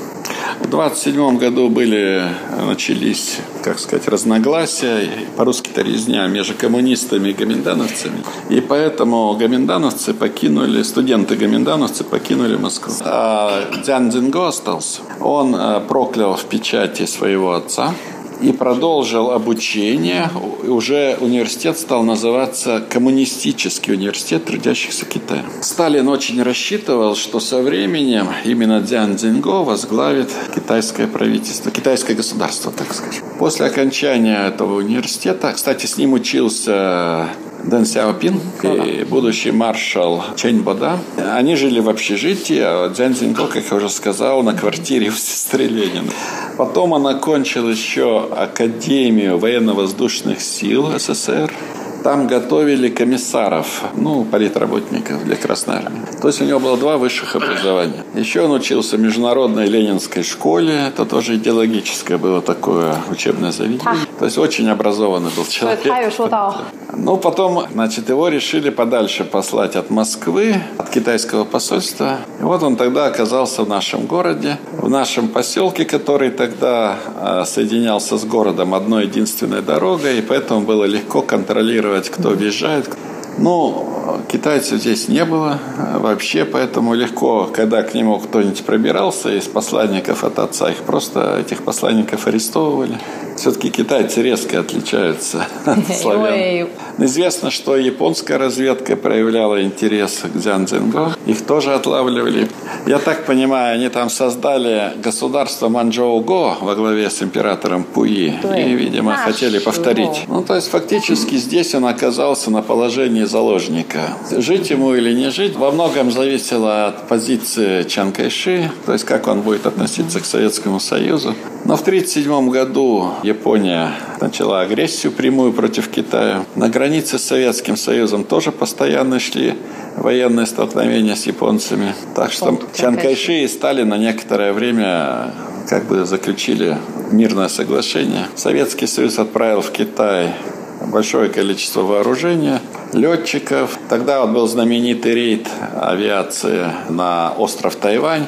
В 27 году были, начались, как сказать, разногласия, по-русски то резня между коммунистами и гоминдановцами. И поэтому гоминдановцы покинули, студенты-гоминдановцы покинули Москву. А Дзян Дзинго остался. Он э, проклял в печати своего отца, и продолжил обучение. Уже университет стал называться Коммунистический университет трудящихся Китая. Сталин очень рассчитывал, что со временем именно Дзян Цзиньго возглавит китайское правительство, китайское государство, так скажем. После окончания этого университета, кстати, с ним учился Дэн Сяопин и будущий маршал Чэнь Бода. Они жили в общежитии, а Дзян Цзиньго, как я уже сказал, на квартире у сестры Ленина. Потом он окончил еще Академию военно-воздушных сил СССР там готовили комиссаров, ну, политработников для Красной Армии. То есть у него было два высших образования. Еще он учился в Международной Ленинской школе. Это тоже идеологическое было такое учебное заведение. То есть очень образованный был человек. Ну, потом, значит, его решили подальше послать от Москвы, от китайского посольства. И вот он тогда оказался в нашем городе, в нашем поселке, который тогда а, соединялся с городом одной единственной дорогой, и поэтому было легко контролировать кто въезжает. Ну, китайцев здесь не было вообще, поэтому легко, когда к нему кто-нибудь пробирался из посланников от отца, их просто, этих посланников арестовывали. Все-таки китайцы резко отличаются от славян. Известно, что японская разведка проявляла интерес к Дзянцзинго. Их тоже отлавливали. Я так понимаю, они там создали государство Манчжоу-Го во главе с императором Пуи. И, видимо, хотели повторить. Ну, то есть, фактически здесь он оказался на положении заложника. Жить ему или не жить во многом зависело от позиции Чан Кайши, то есть как он будет относиться к Советскому Союзу. Но в 1937 году Япония начала агрессию прямую против Китая. На границе с Советским Союзом тоже постоянно шли военные столкновения с японцами. Так что Чан Кайши и Сталин на некоторое время как бы заключили мирное соглашение. Советский Союз отправил в Китай большое количество вооружения, летчиков. Тогда вот был знаменитый рейд авиации на остров Тайвань.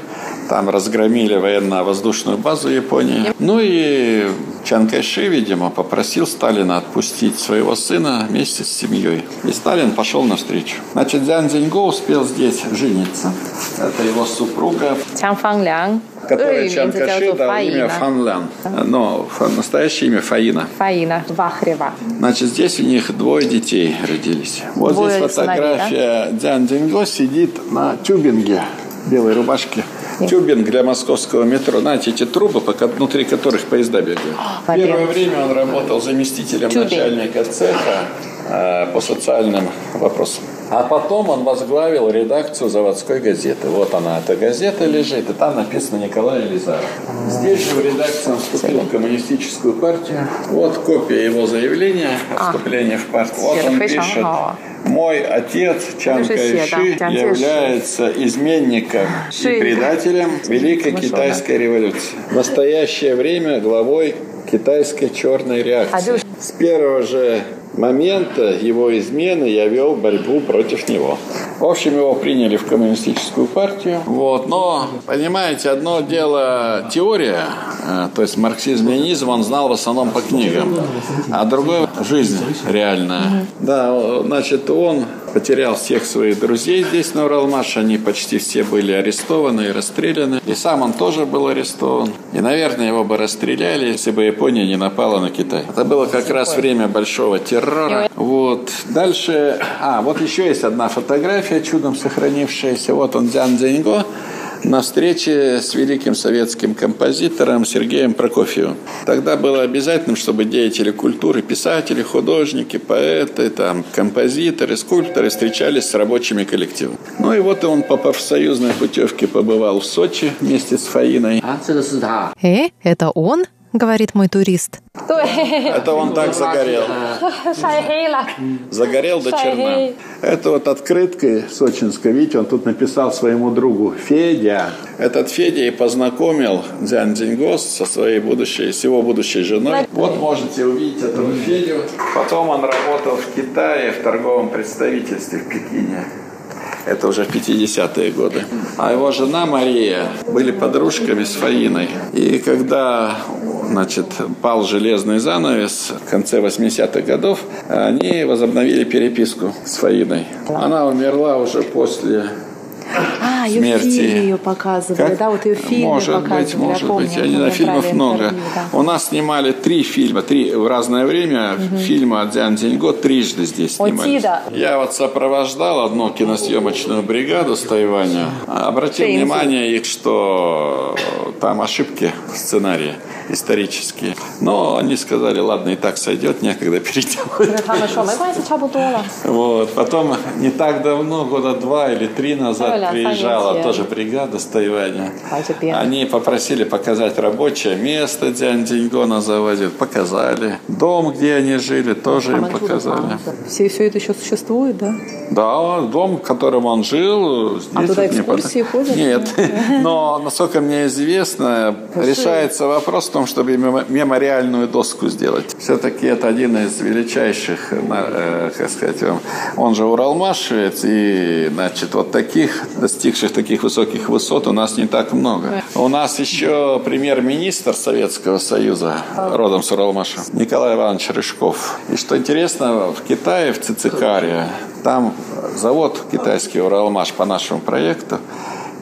Там разгромили военно-воздушную базу Японии. Ну и Чан Кайши, видимо, попросил Сталина отпустить своего сына вместе с семьей. И Сталин пошел навстречу. Значит, Дзян Цзиньго успел здесь жениться. Это его супруга. Чан Фан Лян который Чан Каши дал имя Фан Лян. Но настоящее имя Фаина. Фаина Вахрева. Значит, здесь у них двое детей родились. Вот двое здесь фотография да? Дзян Динго сидит на тюбинге белой рубашке. Тюбинг для московского метро. Знаете, эти трубы, внутри которых поезда бегают. В первое время он работал заместителем Тюбинг. начальника цеха э, по социальным вопросам. А потом он возглавил редакцию заводской газеты. Вот она, эта газета лежит, и там написано Николай Елизаров. Здесь же в редакции он вступил в коммунистическую партию. Вот копия его заявления о вступлении в партию. Вот он пишет, мой отец Чан Кайши является изменником и предателем Великой Китайской революции. В настоящее время главой китайской черной реакции. С первого же момента его измены я вел борьбу против него. В общем, его приняли в коммунистическую партию. Вот. Но, понимаете, одно дело теория, э, то есть марксизм-ленизм он знал в основном по книгам, а другое жизнь реальная. Да, значит, он потерял всех своих друзей здесь, на Уралмаш. Они почти все были арестованы и расстреляны. И сам он тоже был арестован. И, наверное, его бы расстреляли, если бы Япония не напала на Китай. Это было как раз время большого террора. Вот. Дальше... А, вот еще есть одна фотография, чудом сохранившаяся. Вот он, Дзян Дзеньго на встрече с великим советским композитором Сергеем Прокофьевым. Тогда было обязательным, чтобы деятели культуры, писатели, художники, поэты, там, композиторы, скульпторы встречались с рабочими коллективами. Ну и вот он по профсоюзной путевке побывал в Сочи вместе с Фаиной. Э, это он? Говорит мой турист. Это он так загорел. Загорел до черна. Это вот открыткой сочинской, видите, он тут написал своему другу Федя. Этот Федя и познакомил Дзян Дзиньгос со своей будущей, с его будущей женой. Вот можете увидеть этого Федю. Потом он работал в Китае в торговом представительстве в Пекине. Это уже в 50-е годы. А его жена Мария были подружками с Фаиной. И когда значит, пал железный занавес в конце 80-х годов, они возобновили переписку с Фаиной. Она умерла уже после а, смерти. ее показывали, как? да, вот ее в фильме может показывали. Быть, может я помню, быть, я не знаю, фильмов много. Интервью, да. У нас снимали три фильма, три в разное время. Угу. Фильмы от Дзян Дзиньго трижды здесь снимались. Отида. Я вот сопровождал одну киносъемочную бригаду с Тайваня. Обратил Шейнзи. внимание их, что там ошибки в сценарии исторические. Но они сказали, ладно, и так сойдет, некогда перейти Вот. Потом не так давно, года два или три назад приезжала тоже бригада с Тайваня. А они попросили показать рабочее место, где Андиньгона завозят. Показали. Дом, где они жили, тоже им показали. Все, все это еще существует, да? Да, дом, в котором он жил. А туда экскурсии ходят? Нет, но насколько мне известно, решается вопрос в том, чтобы мемо- мемориальную доску сделать. Все-таки это один из величайших, э, как сказать вам, он же уралмашевец, и, значит, вот таких, достигших таких высоких высот у нас не так много. У нас еще премьер-министр Советского Союза, родом с Уралмаша, Николай Иванович Рыжков. И что интересно, в Китае, в Цицикаре, там завод китайский Уралмаш по нашему проекту,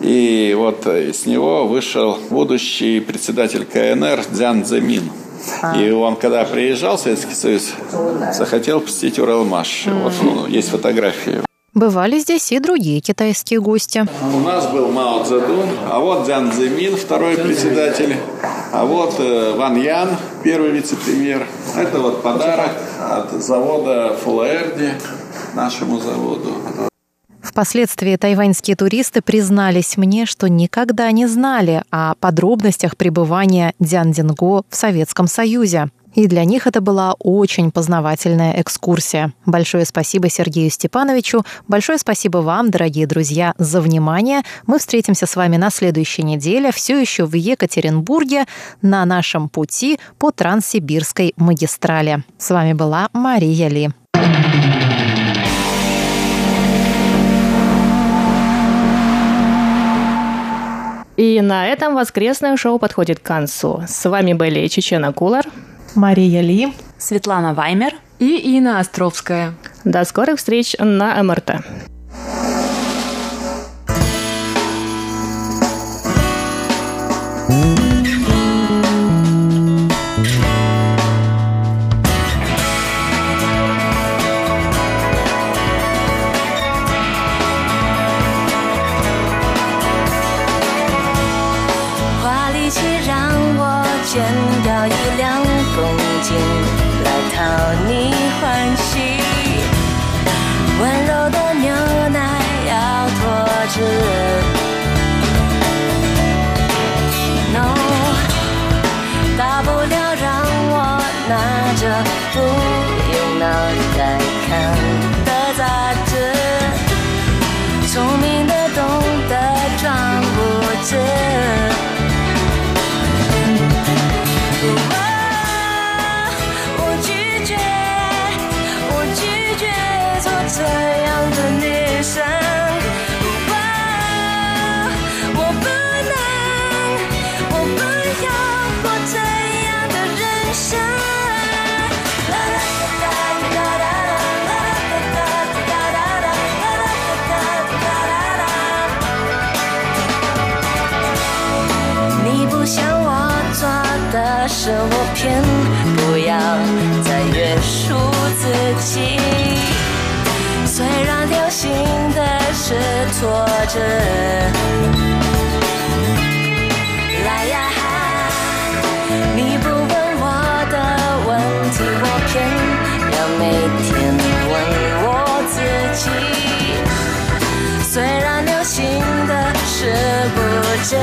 и вот э, с него вышел будущий председатель КНР Дзян Цзэмин. И он, когда приезжал в Советский Союз, захотел посетить Уралмаш. Вот ну, есть фотографии. Бывали здесь и другие китайские гости. У нас был Мао Цзэдун, а вот Дзян Цзэмин, второй председатель, а вот э, Ван Ян, первый вице-премьер. Это вот подарок от завода Фулаэрди нашему заводу. Впоследствии тайваньские туристы признались мне, что никогда не знали о подробностях пребывания Дзян Динго в Советском Союзе. И для них это была очень познавательная экскурсия. Большое спасибо Сергею Степановичу, большое спасибо вам, дорогие друзья, за внимание. Мы встретимся с вами на следующей неделе, все еще в Екатеринбурге, на нашем пути по Транссибирской магистрали. С вами была Мария Ли. И на этом воскресное шоу подходит к концу. С вами были Чечена Кулар, Мария Ли, Светлана Ваймер и Инна Островская. До скорых встреч на МРТ. 着，来呀，你不问我的问题，我偏要每天问我自己。虽然流行的是不真，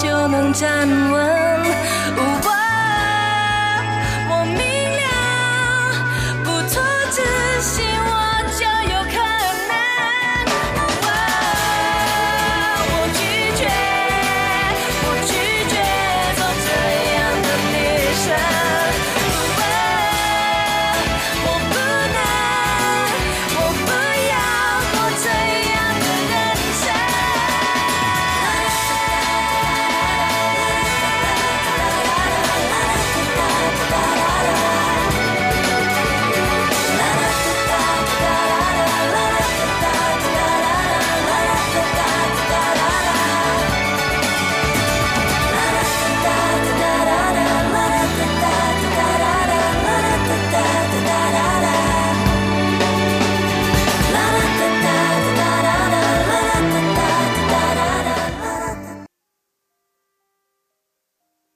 就能站稳。